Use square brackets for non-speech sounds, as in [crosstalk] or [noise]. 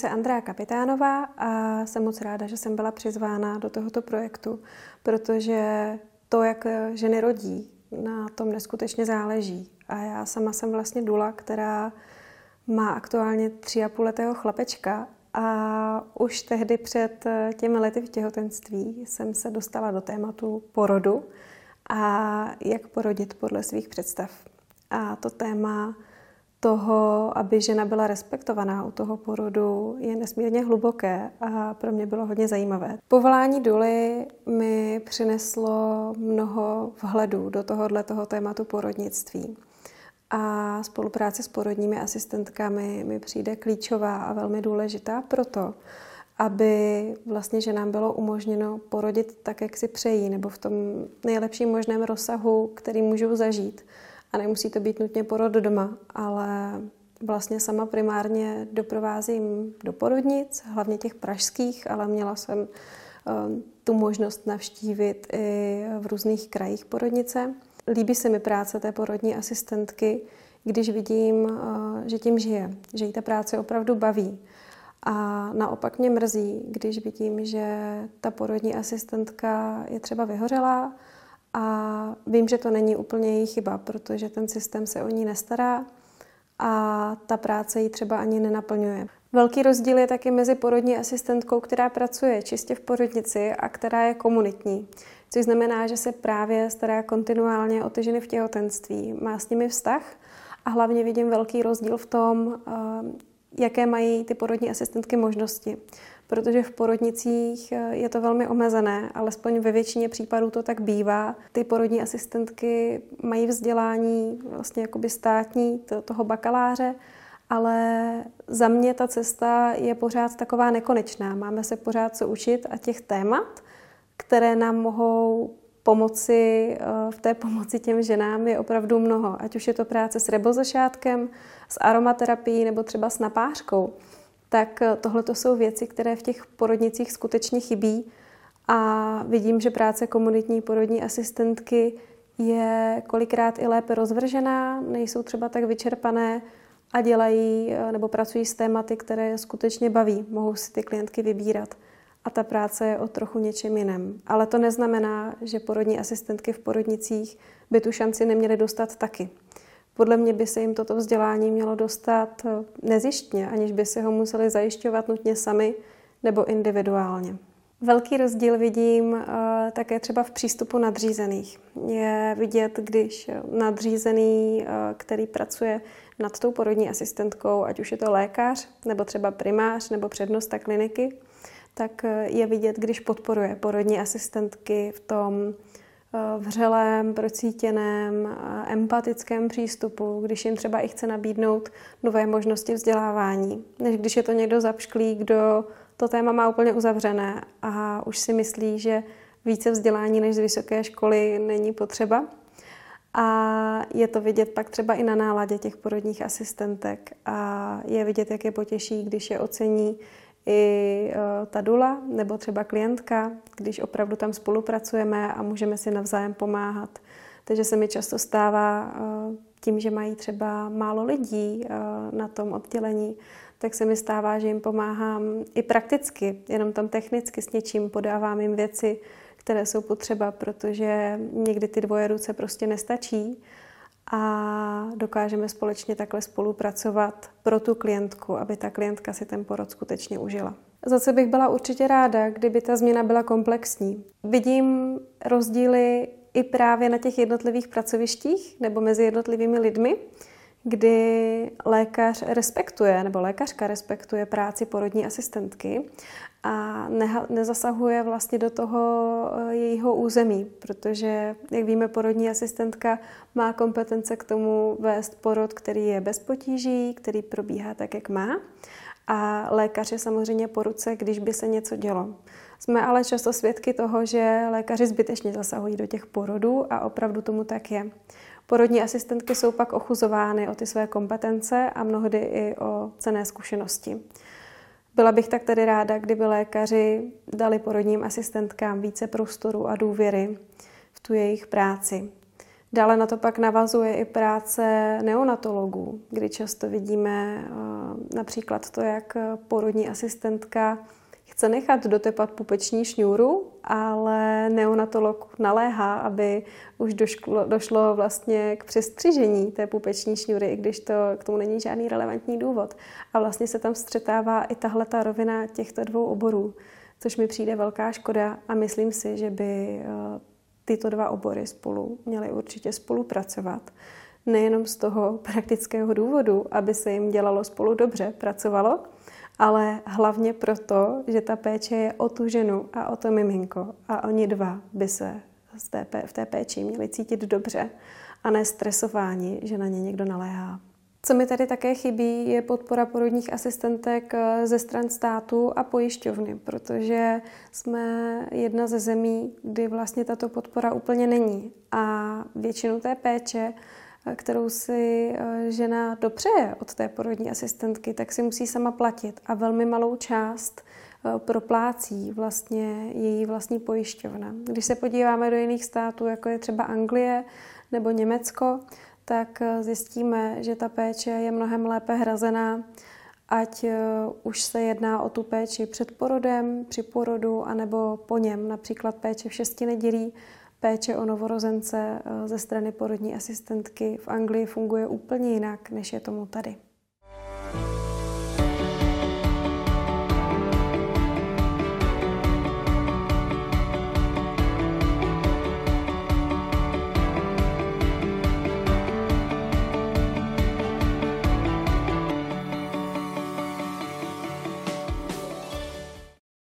Se Andrea Kapitánová a jsem moc ráda, že jsem byla přizvána do tohoto projektu, protože to, jak ženy rodí, na tom neskutečně záleží. A já sama jsem vlastně dula, která má aktuálně tři a půl letého chlapečka a už tehdy před těmi lety v těhotenství jsem se dostala do tématu porodu a jak porodit podle svých představ. A to téma toho, aby žena byla respektovaná u toho porodu, je nesmírně hluboké a pro mě bylo hodně zajímavé. Povolání Duly mi přineslo mnoho vhledů do tohohle toho tématu porodnictví. A spolupráce s porodními asistentkami mi přijde klíčová a velmi důležitá proto, aby vlastně že nám bylo umožněno porodit tak, jak si přejí, nebo v tom nejlepším možném rozsahu, který můžou zažít. A nemusí to být nutně porod doma, ale vlastně sama primárně doprovázím do porodnic, hlavně těch pražských, ale měla jsem eh, tu možnost navštívit i v různých krajích porodnice. Líbí se mi práce té porodní asistentky, když vidím, eh, že tím žije, že jí ta práce opravdu baví. A naopak mě mrzí, když vidím, že ta porodní asistentka je třeba vyhořelá a vím, že to není úplně její chyba, protože ten systém se o ní nestará a ta práce ji třeba ani nenaplňuje. Velký rozdíl je taky mezi porodní asistentkou, která pracuje čistě v porodnici a která je komunitní. Což znamená, že se právě stará kontinuálně o ty ženy v těhotenství, má s nimi vztah a hlavně vidím velký rozdíl v tom, eh, jaké mají ty porodní asistentky možnosti protože v porodnicích eh, je to velmi omezené, alespoň ve většině případů to tak bývá. Ty porodní asistentky mají vzdělání vlastně jakoby státní toho bakaláře, ale za mě ta cesta je pořád taková nekonečná. Máme se pořád co učit a těch témat, které nám mohou pomoci, eh, v té pomoci těm ženám je opravdu mnoho. Ať už je to práce s rebozašátkem, s aromaterapií nebo třeba s napářkou tak eh, tohle to jsou věci, které v těch porodnicích skutečně chybí a vidím, že práce komunitní porodní asistentky je kolikrát i lépe rozvržená, nejsou třeba tak vyčerpané a dělají eh, nebo pracují s tématy, které skutečně baví, mohou si ty klientky vybírat. A ta práce je o trochu něčem jiném. Ale to neznamená, že porodní asistentky v porodnicích by tu šanci neměly dostat taky. Podle mě by se jim toto vzdělání mělo dostat eh, nezištně, aniž by si ho museli zajišťovat nutně sami nebo individuálně. Velký rozdíl vidím uh, také třeba v přístupu nadřízených. Je vidět, když nadřízený, uh, který pracuje nad tou porodní asistentkou, ať už je to lékař, nebo třeba primář, nebo přednosta kliniky, tak je vidět, když podporuje porodní asistentky v tom vřelém, procítěném, empatickém přístupu, když jim třeba i chce nabídnout nové možnosti vzdělávání, než když je to někdo zapšklý, kdo to téma má úplně uzavřené a už si myslí, že více vzdělání než z vysoké školy není potřeba. A je to vidět pak třeba i na náladě těch porodních asistentek a je vidět, jak je potěší, když je ocení i e, ta dula nebo třeba klientka, když opravdu tam spolupracujeme a můžeme si navzájem pomáhat. Takže se mi často stává e, tím, že mají třeba málo lidí e, na tom oddělení, tak se mi stává, že jim pomáhám i prakticky, jenom tam technicky s něčím podávám jim věci, které jsou potřeba, protože někdy ty dvoje ruce prostě nestačí a dokážeme společně takhle spolupracovat pro tu klientku, aby ta klientka si ten porod skutečně užila. Zase bych byla určitě ráda, kdyby ta změna byla komplexní. Vidím rozdíly i právě na těch jednotlivých pracovištích nebo mezi jednotlivými lidmi, kdy lékař respektuje, nebo lékařka respektuje práci porodní asistentky a ne, nezasahuje vlastně do toho eh, jejího území, protože, jak víme, porodní asistentka má kompetence k tomu vést porod, který je bez potíží, který probíhá tak, jak má. A lékař je samozřejmě po ruce, když by se něco dělo. Jsme ale často svědky toho, že lékaři zbytečně zasahují do těch porodů a opravdu tomu tak je. Porodní asistentky jsou pak ochuzovány o ty své kompetence a mnohdy i o cené zkušenosti. Byla bych tak tedy ráda, kdyby lékaři dali porodním asistentkám více prostoru a důvěry v tu jejich práci. Dále na to pak navazuje i práce neonatologů, kdy často vidíme například to, jak porodní asistentka chce nechat dotepat pupeční šňůru, ale neonatolog naléhá, aby už došlo, došlo vlastně k přestřižení té pupeční šňůry, i když to k tomu není žádný relevantní důvod. A vlastně se tam střetává i tahle ta rovina těchto dvou oborů, což mi přijde velká škoda a myslím si, že by eh, tyto dva obory spolu měly určitě spolupracovat. Nejenom z toho [laughs] praktického důvodu, aby se jim dělalo spolu dobře, pracovalo, ale hlavně proto, že ta péče je o tu ženu a o to miminko a oni dva by se v té péči měli cítit dobře a ne stresováni, že na ně někdo naléhá. Co mi tady také chybí, je podpora porodních asistentek eh, ze stran státu a pojišťovny, protože jsme jedna ze zemí, kdy vlastně tato podpora úplně není. A většinu té péče kterou si eh, žena dopřeje od té porodní asistentky, tak si musí sama platit a velmi malou část eh, proplácí vlastně její vlastní pojišťovna. Když se podíváme do jiných států, jako je třeba Anglie nebo Německo, tak eh, zjistíme, že ta péče je mnohem lépe hrazená, ať už se jedná o tu péči před porodem, při porodu, anebo po něm, například péče v šesti nedělí, péče o novorozence eh, ze strany porodní asistentky v Anglii funguje úplně jinak, než je tomu tady.